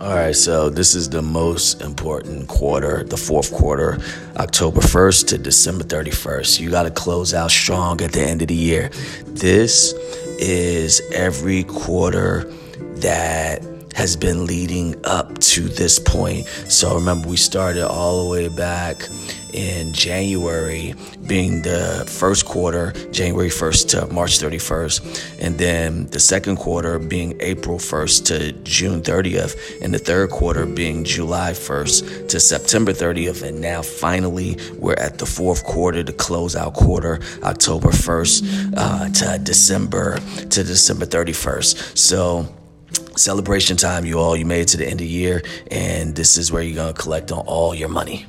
right, so this is the most important quarter, the fourth quarter, October 1st to December 31st. You got to close out strong at the end of the year. This is every quarter that has been leading up to this point. So remember, we started all the way back in January, being the first quarter, January 1st to March 31st, and then the second quarter being April 1st to June 30th, and the third quarter being July 1st to September 30th, and now finally we're at the fourth quarter, the closeout quarter, October 1st uh, to December to December 31st. So celebration time, you all. You made it to the end of the year, and this is where you're gonna collect on all your money.